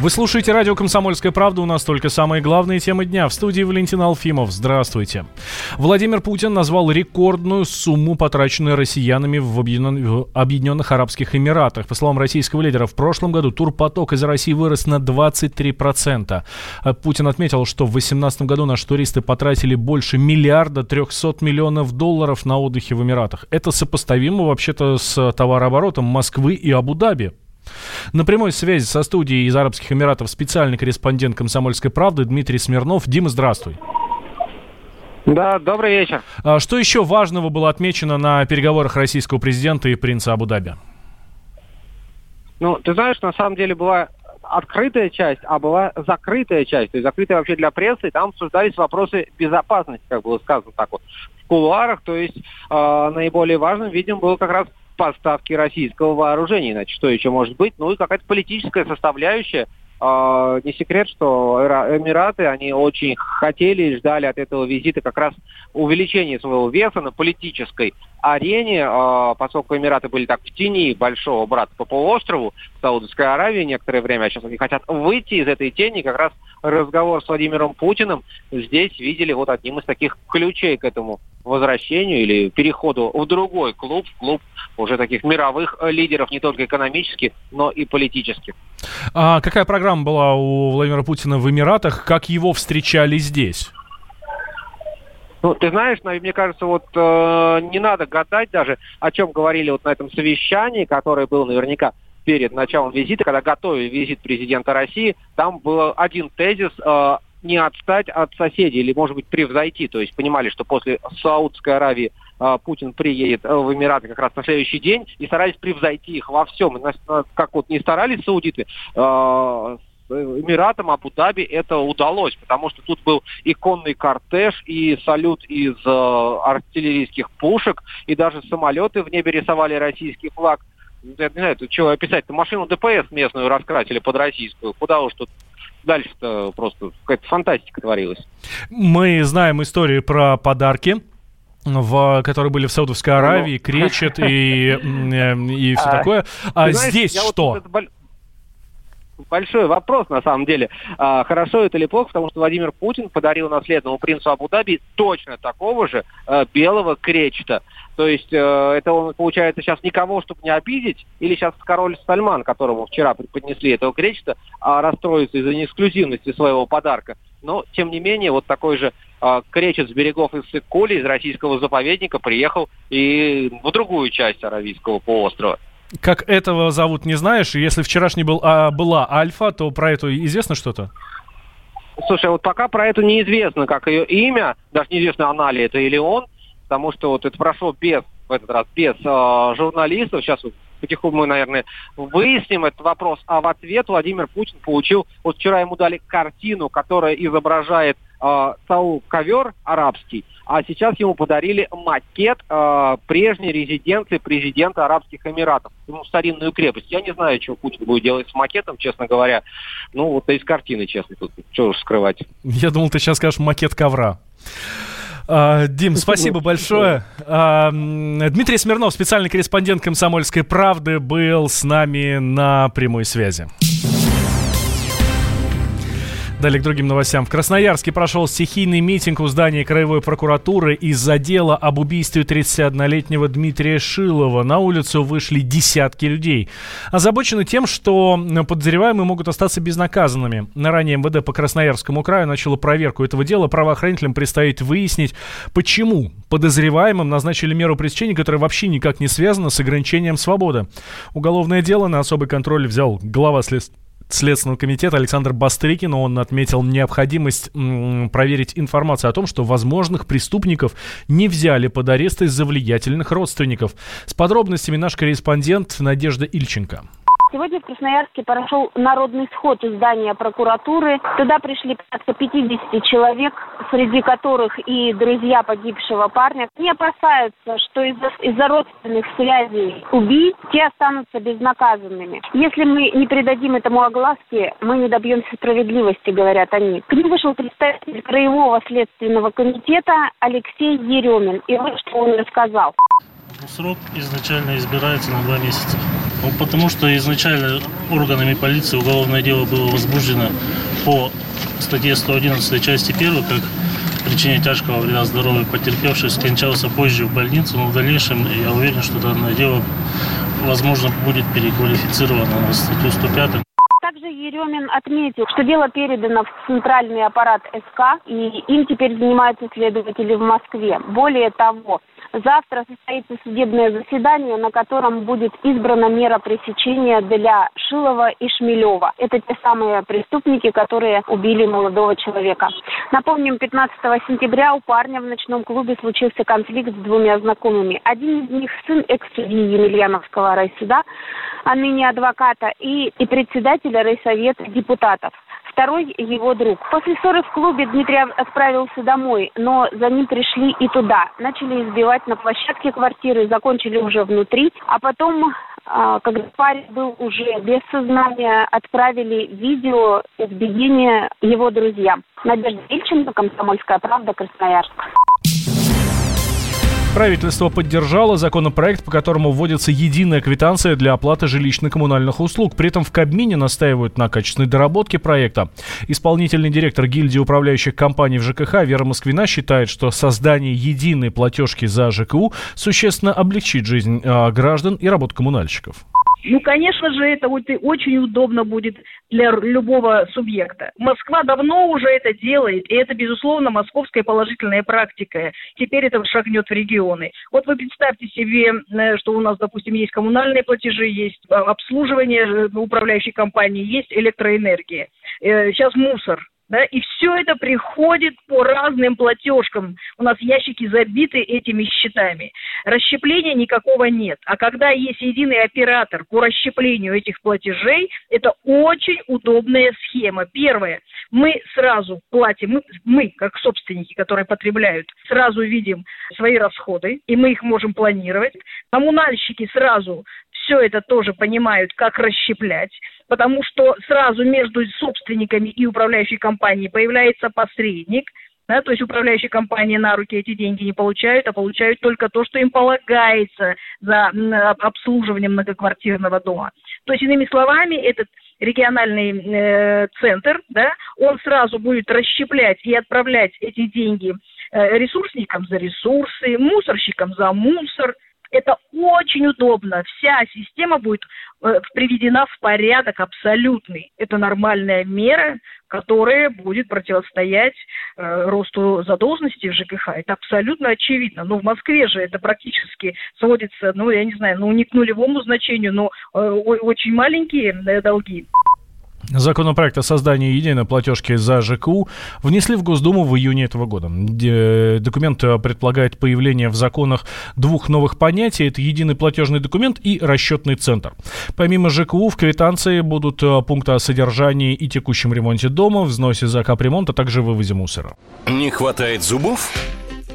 Вы слушаете радио «Комсомольская правда». У нас только самые главные темы дня. В студии Валентин Алфимов. Здравствуйте. Владимир Путин назвал рекордную сумму, потраченную россиянами в Объединенных Арабских Эмиратах. По словам российского лидера, в прошлом году турпоток из России вырос на 23%. А Путин отметил, что в 2018 году наши туристы потратили больше миллиарда 300 миллионов долларов на отдыхе в Эмиратах. Это сопоставимо вообще-то с товарооборотом Москвы и Абу-Даби. На прямой связи со студией из Арабских Эмиратов специальный корреспондент «Комсомольской правды» Дмитрий Смирнов. Дима, здравствуй. Да, добрый вечер. А что еще важного было отмечено на переговорах российского президента и принца Абу-Даби? Ну, ты знаешь, на самом деле была открытая часть, а была закрытая часть, то есть закрытая вообще для прессы, и там обсуждались вопросы безопасности, как было сказано так вот, в кулуарах, то есть э, наиболее важным, видимо, был как раз поставки российского вооружения, иначе что еще может быть? Ну и какая-то политическая составляющая. Uh, не секрет, что Эмираты, они очень хотели и ждали от этого визита как раз увеличения своего веса на политической арене, uh, поскольку Эмираты были так в тени большого брата по полуострову, Саудовской Аравии некоторое время, а сейчас они хотят выйти из этой тени, как раз разговор с Владимиром Путиным здесь видели вот одним из таких ключей к этому возвращению или переходу в другой клуб, в клуб уже таких мировых э, лидеров, не только экономических, но и политических. А какая программа была у Владимира Путина в Эмиратах? Как его встречали здесь? Ну, ты знаешь, мне кажется, вот э, не надо гадать даже, о чем говорили вот на этом совещании, которое было наверняка перед началом визита, когда готовили визит президента России, там был один тезис э, не отстать от соседей или, может быть, превзойти. То есть понимали, что после Саудской Аравии э, Путин приедет э, в Эмираты как раз на следующий день и старались превзойти их во всем. Как вот не старались саудиты, э, Эмиратам Абу-Даби это удалось, потому что тут был и конный кортеж, и салют из артиллерийских пушек, и даже самолеты в небе рисовали российский флаг. Я не знаю, тут чего описать-то. Машину ДПС местную раскрасили под российскую. Куда уж тут дальше-то просто какая-то фантастика творилась. Мы знаем истории про подарки в, которые были в Саудовской Аравии, ну, кречет и, и все а, такое. А здесь что? Большой вопрос, на самом деле. А, хорошо это или плохо, потому что Владимир Путин подарил наследному принцу Абу-Даби точно такого же а, белого кречета. То есть э, это он, получается, сейчас никого, чтобы не обидеть, или сейчас король Сальман, которому вчера преподнесли этого кречета, а расстроится из-за неэксклюзивности своего подарка. Но, тем не менее, вот такой же э, кречет с берегов из Сыккули, из российского заповедника, приехал и в другую часть Аравийского полуострова. Как этого зовут, не знаешь? Если вчерашний был, а, была Альфа, то про это известно что-то? Слушай, вот пока про это неизвестно, как ее имя, даже неизвестно, она ли это или он, потому что вот это прошло без, в этот раз, без э, журналистов. Сейчас вот потихоньку мы, наверное, выясним этот вопрос. А в ответ Владимир Путин получил, вот вчера ему дали картину, которая изображает э, ковер арабский, а сейчас ему подарили макет э, прежней резиденции президента Арабских Эмиратов, ну, старинную крепость. Я не знаю, что Путин будет делать с макетом, честно говоря. Ну, вот из картины, честно, тут что уж скрывать. Я думал, ты сейчас скажешь макет ковра. А, Дим, спасибо большое. А, Дмитрий Смирнов, специальный корреспондент «Комсомольской правды», был с нами на прямой связи. Далее к другим новостям. В Красноярске прошел стихийный митинг у здания Краевой прокуратуры из-за дела об убийстве 31-летнего Дмитрия Шилова. На улицу вышли десятки людей. Озабочены тем, что подозреваемые могут остаться безнаказанными. На ранее МВД по Красноярскому краю начало проверку этого дела. Правоохранителям предстоит выяснить, почему подозреваемым назначили меру пресечения, которая вообще никак не связана с ограничением свободы. Уголовное дело на особый контроль взял глава следствия Следственного комитета Александр Бастрыкин. Он отметил необходимость проверить информацию о том, что возможных преступников не взяли под арест из-за влиятельных родственников. С подробностями наш корреспондент Надежда Ильченко. Сегодня в Красноярске прошел народный сход из здания прокуратуры. Туда пришли порядка 50 человек, среди которых и друзья погибшего парня. Не опасаются, что из-за из родственных связей убийц те останутся безнаказанными. Если мы не придадим этому огласки, мы не добьемся справедливости, говорят они. К ним вышел представитель Краевого следственного комитета Алексей Еремин. И вот что он рассказал. Срок изначально избирается на два месяца. Ну, потому что изначально органами полиции уголовное дело было возбуждено по статье 111 части 1, как причине тяжкого вреда здоровью потерпевший скончался позже в больнице, но в дальнейшем я уверен, что данное дело, возможно, будет переквалифицировано на статью 105. Также Еремин отметил, что дело передано в центральный аппарат СК, и им теперь занимаются следователи в Москве. Более того, Завтра состоится судебное заседание, на котором будет избрана мера пресечения для Шилова и Шмелева. Это те самые преступники, которые убили молодого человека. Напомним, 15 сентября у парня в ночном клубе случился конфликт с двумя знакомыми. Один из них сын экс-судьи Емельяновского райсуда, а ныне адвоката, и, и председателя райсовета депутатов второй его друг. После ссоры в клубе Дмитрий отправился домой, но за ним пришли и туда. Начали избивать на площадке квартиры, закончили уже внутри, а потом а, когда парень был уже без сознания, отправили видео избиения его друзьям. Надежда Ильченко, «Комсомольская правда», Красноярск. Правительство поддержало законопроект, по которому вводится единая квитанция для оплаты жилищно-коммунальных услуг. При этом в Кабмине настаивают на качественной доработке проекта. Исполнительный директор гильдии управляющих компаний в ЖКХ Вера Москвина считает, что создание единой платежки за ЖКУ существенно облегчит жизнь э, граждан и работу коммунальщиков. Ну, конечно же, это очень удобно будет для любого субъекта. Москва давно уже это делает, и это, безусловно, московская положительная практика. Теперь это шагнет в регионы. Вот вы представьте себе, э, что у нас, допустим, есть коммунальные платежи, есть а, обслуживание э, управляющей компании, есть электроэнергия. Э, сейчас мусор да, и все это приходит по разным платежкам. У нас ящики забиты этими счетами. Расщепления никакого нет. А когда есть единый оператор по расщеплению этих платежей, это очень удобная схема. Первое, мы сразу платим, мы, мы как собственники, которые потребляют, сразу видим свои расходы, и мы их можем планировать. Коммунальщики сразу все это тоже понимают, как расщеплять потому что сразу между собственниками и управляющей компанией появляется посредник, да, то есть управляющие компании на руки эти деньги не получают, а получают только то, что им полагается за обслуживание многоквартирного дома. То есть, иными словами, этот региональный э, центр, да, он сразу будет расщеплять и отправлять эти деньги э, ресурсникам за ресурсы, мусорщикам за мусор – это очень удобно. Вся система будет э, приведена в порядок абсолютный. Это нормальная мера, которая будет противостоять э, росту задолженности в ЖКХ. Это абсолютно очевидно. Но в Москве же это практически сводится, ну, я не знаю, ну, не к нулевому значению, но э, очень маленькие э, долги. Законопроект о создании единой платежки за ЖКУ внесли в Госдуму в июне этого года. Документ э, предполагает появление в законах двух новых понятий. Это единый платежный документ и расчетный центр. Помимо ЖКУ в квитанции будут э, пункты о содержании и текущем ремонте дома, взносе за капремонт, а также вывозе мусора. Не хватает зубов?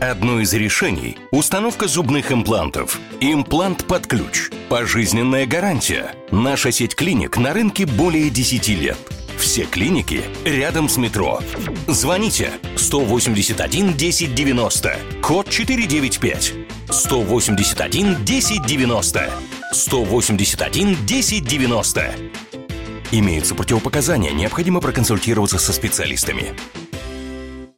Одно из решений – установка зубных имплантов. Имплант под ключ. Пожизненная гарантия. Наша сеть клиник на рынке более 10 лет. Все клиники рядом с метро. Звоните 181 1090, код 495. 181 1090. 181 1090. Имеются противопоказания, необходимо проконсультироваться со специалистами.